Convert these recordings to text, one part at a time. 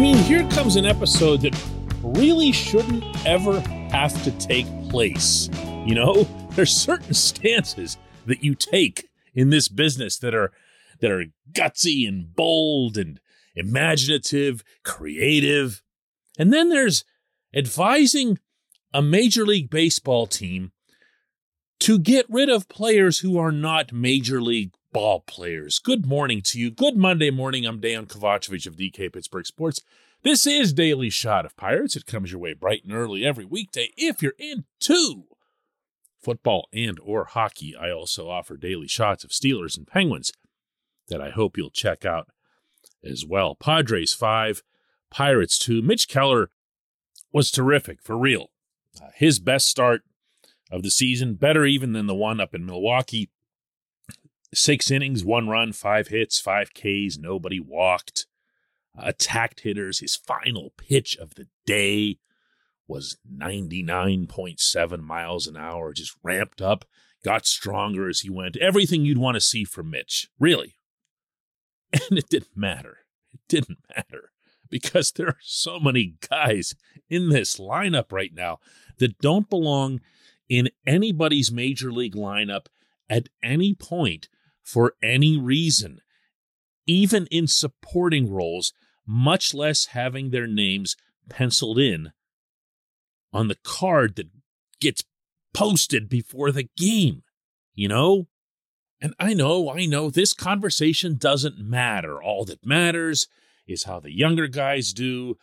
mean, here comes an episode that really shouldn't ever have to take place. You know, there's certain stances that you take in this business that are that are gutsy and bold and imaginative, creative. And then there's advising a major league baseball team to get rid of players who are not major league ball players. Good morning to you. Good Monday morning. I'm Dan Kovacevic of DK Pittsburgh Sports. This is Daily Shot of Pirates. It comes your way bright and early every weekday if you're into football and or hockey. I also offer daily shots of Steelers and Penguins that I hope you'll check out as well. Padres 5, Pirates 2. Mitch Keller was terrific for real. Uh, his best start of the season, better even than the one up in Milwaukee. Six innings, one run, five hits, five Ks, nobody walked. Attacked hitters. His final pitch of the day was 99.7 miles an hour, just ramped up, got stronger as he went. Everything you'd want to see from Mitch, really. And it didn't matter. It didn't matter because there are so many guys in this lineup right now that don't belong in anybody's major league lineup at any point for any reason, even in supporting roles, much less having their names penciled in on the card that gets posted before the game, you know? And I know, I know this conversation doesn't matter. All that matters is how the younger guys do,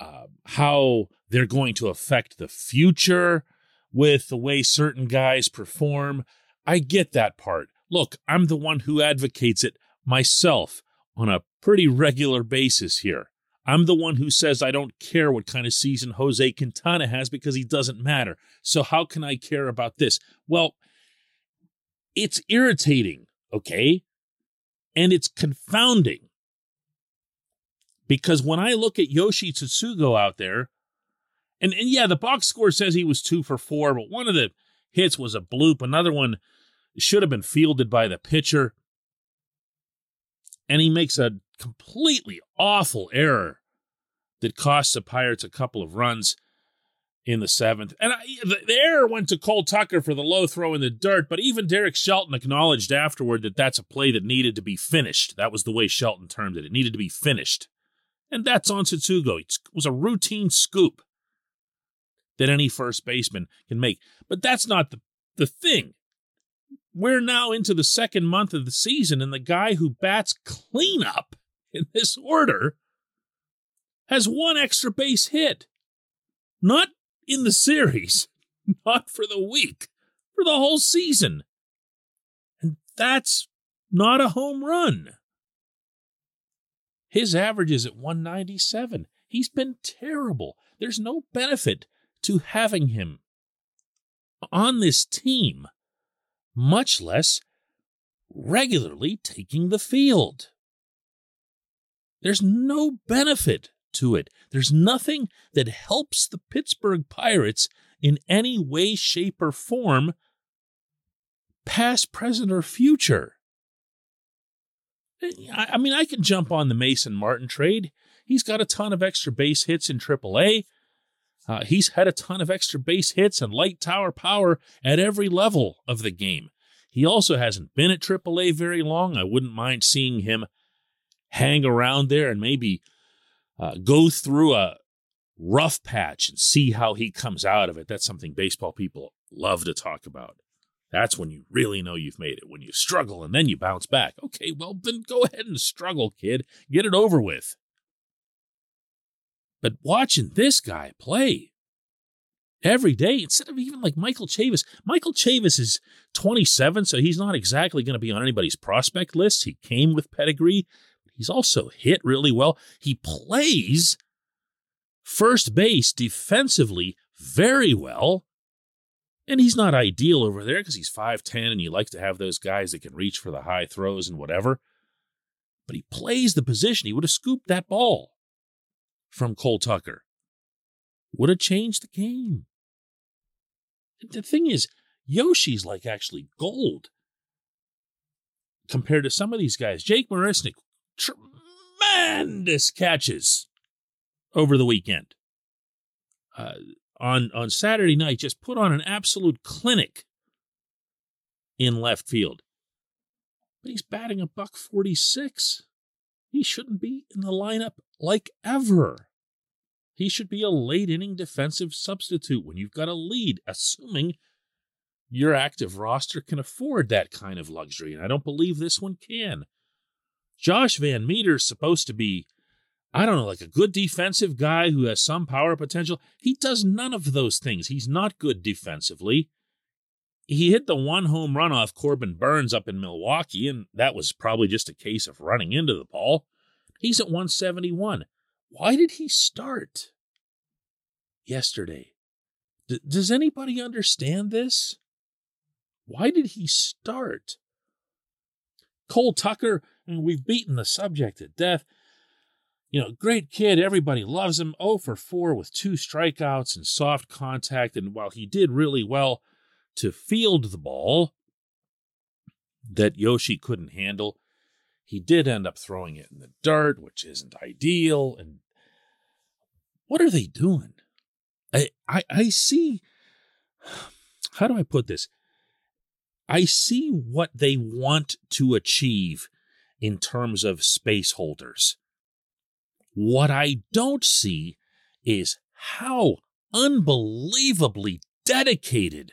uh, how they're going to affect the future with the way certain guys perform. I get that part. Look, I'm the one who advocates it myself on a pretty regular basis here. I'm the one who says I don't care what kind of season Jose Quintana has because he doesn't matter. So how can I care about this? Well, it's irritating, okay? And it's confounding. Because when I look at Yoshi Tsutsugo out there, and, and yeah, the box score says he was two for four, but one of the hits was a bloop. Another one should have been fielded by the pitcher. And he makes a completely awful error that costs the Pirates a couple of runs in the seventh. And I, the, the, error went to Cole Tucker for the low throw in the dirt, but even Derek Shelton acknowledged afterward that that's a play that needed to be finished. That was the way Shelton termed it. It needed to be finished. And that's on Tsutsugo. It was a routine scoop that any first baseman can make. But that's not the, the thing. We're now into the second month of the season, and the guy who bats cleanup in this order has one extra base hit. Not in the series, not for the week, for the whole season. And that's not a home run. His average is at 197. He's been terrible. There's no benefit to having him on this team much less regularly taking the field. There's no benefit to it. There's nothing that helps the Pittsburgh Pirates in any way, shape, or form, past, present, or future. I mean, I can jump on the Mason Martin trade. He's got a ton of extra base hits in AAA. Uh, he's had a ton of extra base hits and light tower power at every level of the game. He also hasn't been at AAA very long. I wouldn't mind seeing him hang around there and maybe uh, go through a rough patch and see how he comes out of it. That's something baseball people love to talk about. That's when you really know you've made it, when you struggle and then you bounce back. Okay, well, then go ahead and struggle, kid. Get it over with. But watching this guy play every day, instead of even like Michael Chavis, Michael Chavis is 27, so he's not exactly going to be on anybody's prospect list. He came with pedigree. He's also hit really well. He plays first base defensively very well. And he's not ideal over there because he's 5'10 and you like to have those guys that can reach for the high throws and whatever. But he plays the position. He would have scooped that ball from Cole Tucker. Would have changed the game. The thing is, Yoshi's like actually gold compared to some of these guys. Jake Marisnick, tremendous catches over the weekend. Uh, on on Saturday night, just put on an absolute clinic in left field. But he's batting a buck 46. He shouldn't be in the lineup like ever. He should be a late inning defensive substitute when you've got a lead, assuming your active roster can afford that kind of luxury. And I don't believe this one can. Josh VanMeter's supposed to be, I don't know, like a good defensive guy who has some power potential. He does none of those things. He's not good defensively. He hit the one home run off Corbin Burnes up in Milwaukee, and that was probably just a case of running into the ball. He's at 171. Why did he start yesterday? D- does anybody understand this? Why did he start? Cole Tucker, and we've beaten the subject to death. You know, great kid. Everybody loves him. 0 for 4 with two strikeouts and soft contact. And while he did really well to field the ball that Yoshi couldn't handle, he did end up throwing it in the dirt, which isn't ideal. And what are they doing? I, I, I see. How do I put this? I see what they want to achieve in terms of space holders. What I don't see is how unbelievably dedicated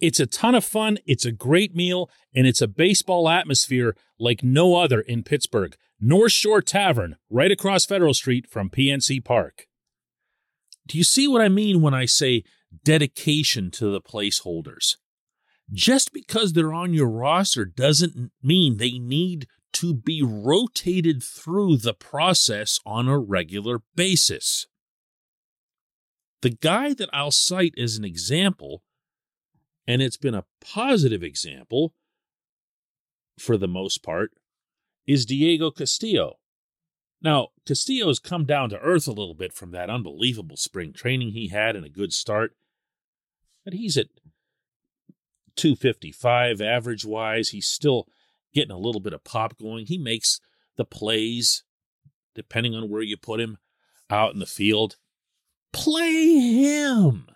It's a ton of fun, it's a great meal, and it's a baseball atmosphere like no other in Pittsburgh. North Shore Tavern, right across Federal Street from PNC Park. Do you see what I mean when I say dedication to the placeholders? Just because they're on your roster doesn't mean they need to be rotated through the process on a regular basis. The guy that I'll cite as an example, and it's been a positive example for the most part, is Diego Castillo. Now, Castillo's come down to earth a little bit from that unbelievable spring training he had and a good start. But he's at 255 average wise. He's still getting a little bit of pop going. He makes the plays, depending on where you put him out in the field. Play him.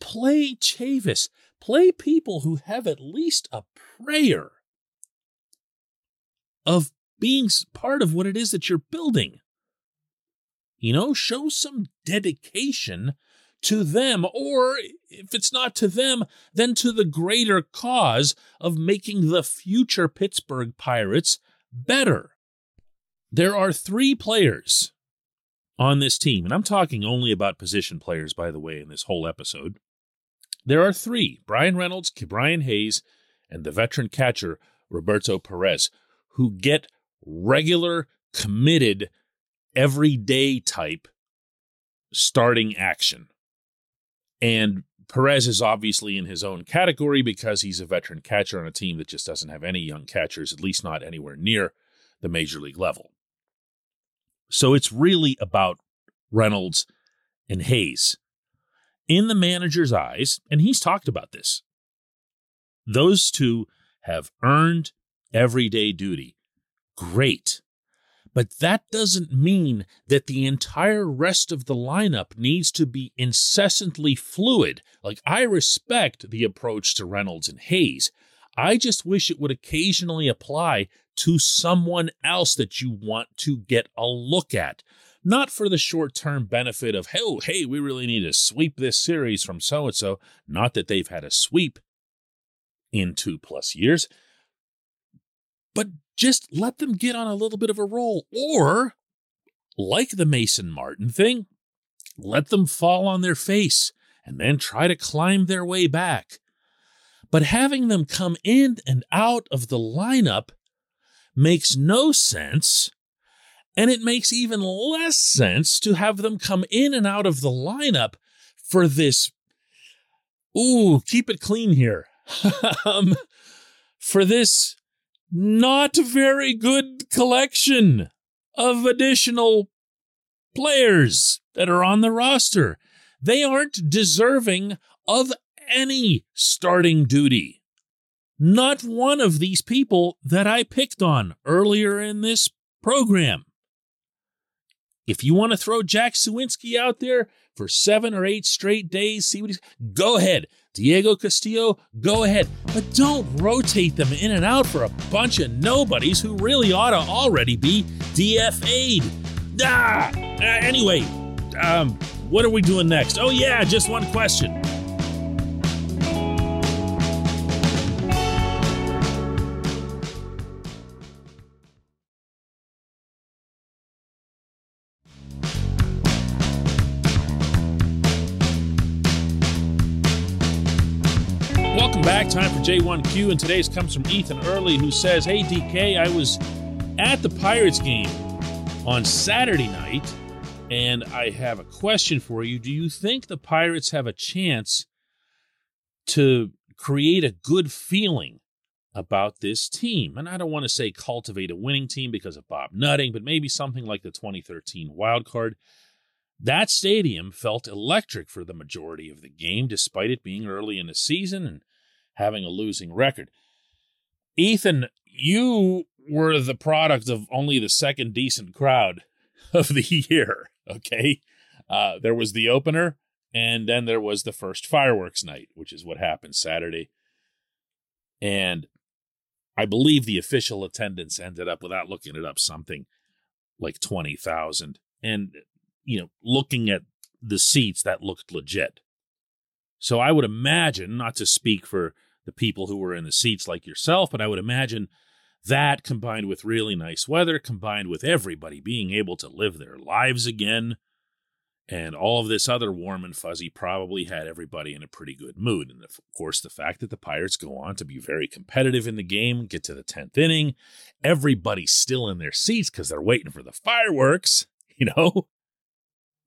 Play Chavis. Play people who have at least a prayer of being part of what it is that you're building. You know, show some dedication to them, or if it's not to them, then to the greater cause of making the future Pittsburgh Pirates better. There are three players on this team, and I'm talking only about position players, by the way, in this whole episode. There are three Bryan Reynolds, Brian Hayes, and the veteran catcher, Roberto Perez, who get regular, committed, everyday type starting action. And Perez is obviously in his own category because he's a veteran catcher on a team that just doesn't have any young catchers, at least not anywhere near the major league level. So it's really about Reynolds and Hayes. In the manager's eyes, and he's talked about this, those two have earned everyday duty. Great. But that doesn't mean that the entire rest of the lineup needs to be incessantly fluid. Like, I respect the approach to Reynolds and Hayes. I just wish it would occasionally apply to someone else that you want to get a look at. Not for the short term benefit of, oh, hey, we really need to sweep this series from so and so. Not that they've had a sweep in two plus years, but just let them get on a little bit of a roll. Or, like the Mason Martin thing, let them fall on their face and then try to climb their way back. But having them come in and out of the lineup makes no sense And it makes even less sense to have them come in and out of the lineup for this. Ooh, keep it clean here. um, for this not very good collection of additional players that are on the roster. They aren't deserving of any starting duty. Not one of these people that I picked on earlier in this program. If you want to throw Jack Suwinski out there for seven or eight straight days, see what he's go ahead. Diego Castillo, go ahead. But don't rotate them in and out for a bunch of nobodies who really ought to already be DFA'd. Ah! Uh, anyway, um, what are we doing next? Oh, yeah, just one question. Back. Time for J1Q, and today's comes from Ethan Early, who says, Hey, DK, I was at the Pirates game on Saturday night, and I have a question for you. Do you think the Pirates have a chance to create a good feeling about this team? And I don't want to say cultivate a winning team because of Bob Nutting, but maybe something like the 2013 wild card. That stadium felt electric for the majority of the game, despite it being early in the season and having a losing record. Ethan, you were the product of only the second decent crowd of the year. Okay. Uh, there was the opener, and then there was the first fireworks night, which is what happened Saturday. And I believe the official attendance ended up, without looking it up, something like 20,000. And, you know, looking at the seats, that looked legit. So I would imagine, not to speak for the people who were in the seats like yourself, but I would imagine that combined with really nice weather, combined with everybody being able to live their lives again, and all of this other warm and fuzzy probably had everybody in a pretty good mood. And of course, the fact that the Pirates go on to be very competitive in the game, get to the 10th inning, everybody's still in their seats because they're waiting for the fireworks, you know?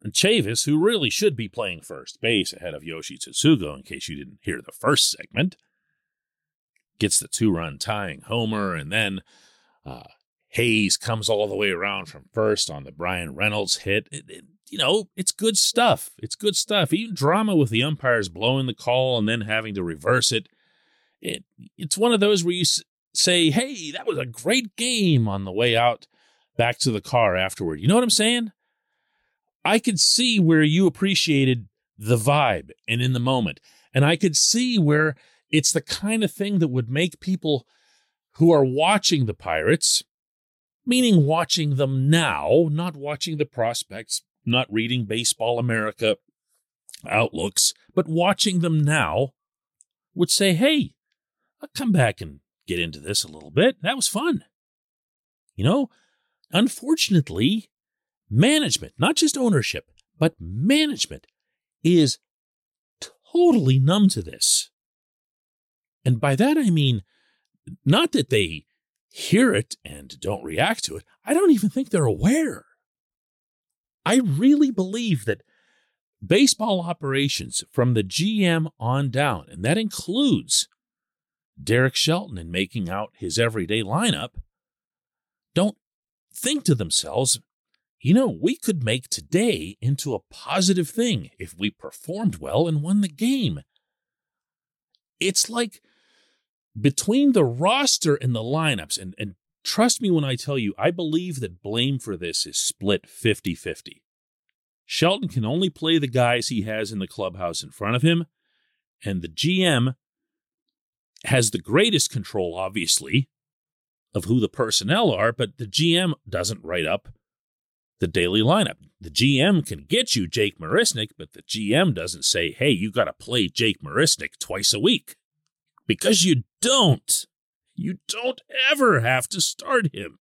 And Chavis, who really should be playing first base ahead of Yoshi Tsutsugo, in case you didn't hear the first segment, gets the two run tying homer, and then uh, Hayes comes all the way around from first on the Bryan Reynolds hit. It, it, you know, it's good stuff. It's good stuff. Even drama with the umpires blowing the call and then having to reverse it. It it's one of those where you say, "Hey, that was a great game" on the way out back to the car afterward. You know what I'm saying? I could see where you appreciated the vibe and in the moment, and I could see where it's the kind of thing that would make people who are watching the Pirates, meaning watching them now, not watching the prospects, not reading Baseball America outlooks, but watching them now, would say, hey, I'll come back and get into this a little bit. That was fun. You know, unfortunately, management, not just ownership, but management is totally numb to this. And by that, I mean, not that they hear it and don't react to it, I don't even think they're aware. I really believe that baseball operations from the GM on down, and that includes Derek Shelton in making out his everyday lineup, don't think to themselves, you know, we could make today into a positive thing if we performed well and won the game. It's like between the roster and the lineups, and, and trust me when I tell you, I believe that blame for this is split 50 50. Shelton can only play the guys he has in the clubhouse in front of him, and the GM has the greatest control, obviously, of who the personnel are, but the GM doesn't write up the daily lineup. The GM can get you Jake Marisnick, but the GM doesn't say, hey, you got to play Jake Marisnick twice a week because you don't. You don't ever have to start him.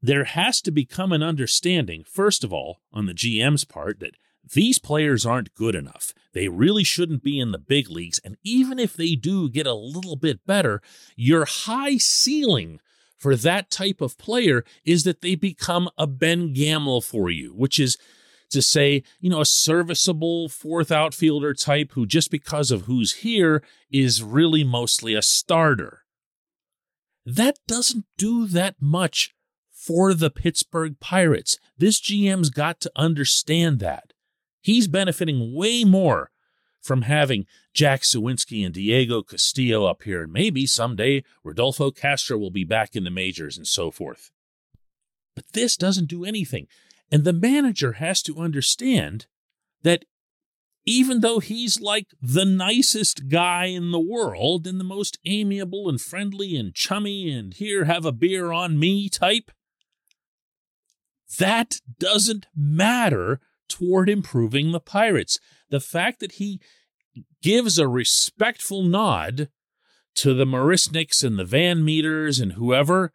There has to become an understanding, first of all, on the GM's part, that these players aren't good enough. They really shouldn't be in the big leagues. And even if they do get a little bit better, your high ceiling for that type of player is that they become a Ben Gamel for you, which is to say, you know, a serviceable fourth outfielder type who, just because of who's here, is really mostly a starter. That doesn't do that much for the Pittsburgh Pirates. This GM's got to understand that. He's benefiting way more from having Jack Suwinski and Diego Castillo up here, and maybe someday Rodolfo Castro will be back in the majors and so forth. But this doesn't do anything. And the manager has to understand that even though he's like the nicest guy in the world and the most amiable and friendly and chummy and here, have a beer on me type, that doesn't matter toward improving the Pirates. The fact that he gives a respectful nod to the Marisniks and the VanMeters and whoever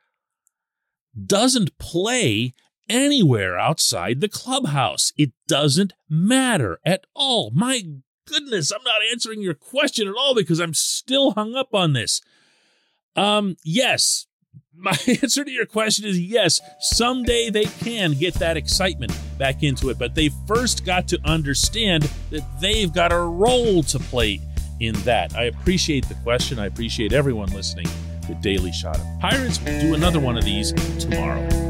doesn't play anywhere outside the clubhouse. It doesn't matter at all. My goodness, I'm not answering your question at all because I'm still hung up on this. Um, yes, my answer to your question is yes. Someday they can get that excitement back into it, but they first got to understand that they've got a role to play in that. I appreciate the question. I appreciate everyone listening to Daily Shot of Pirates. We'll do another one of these tomorrow.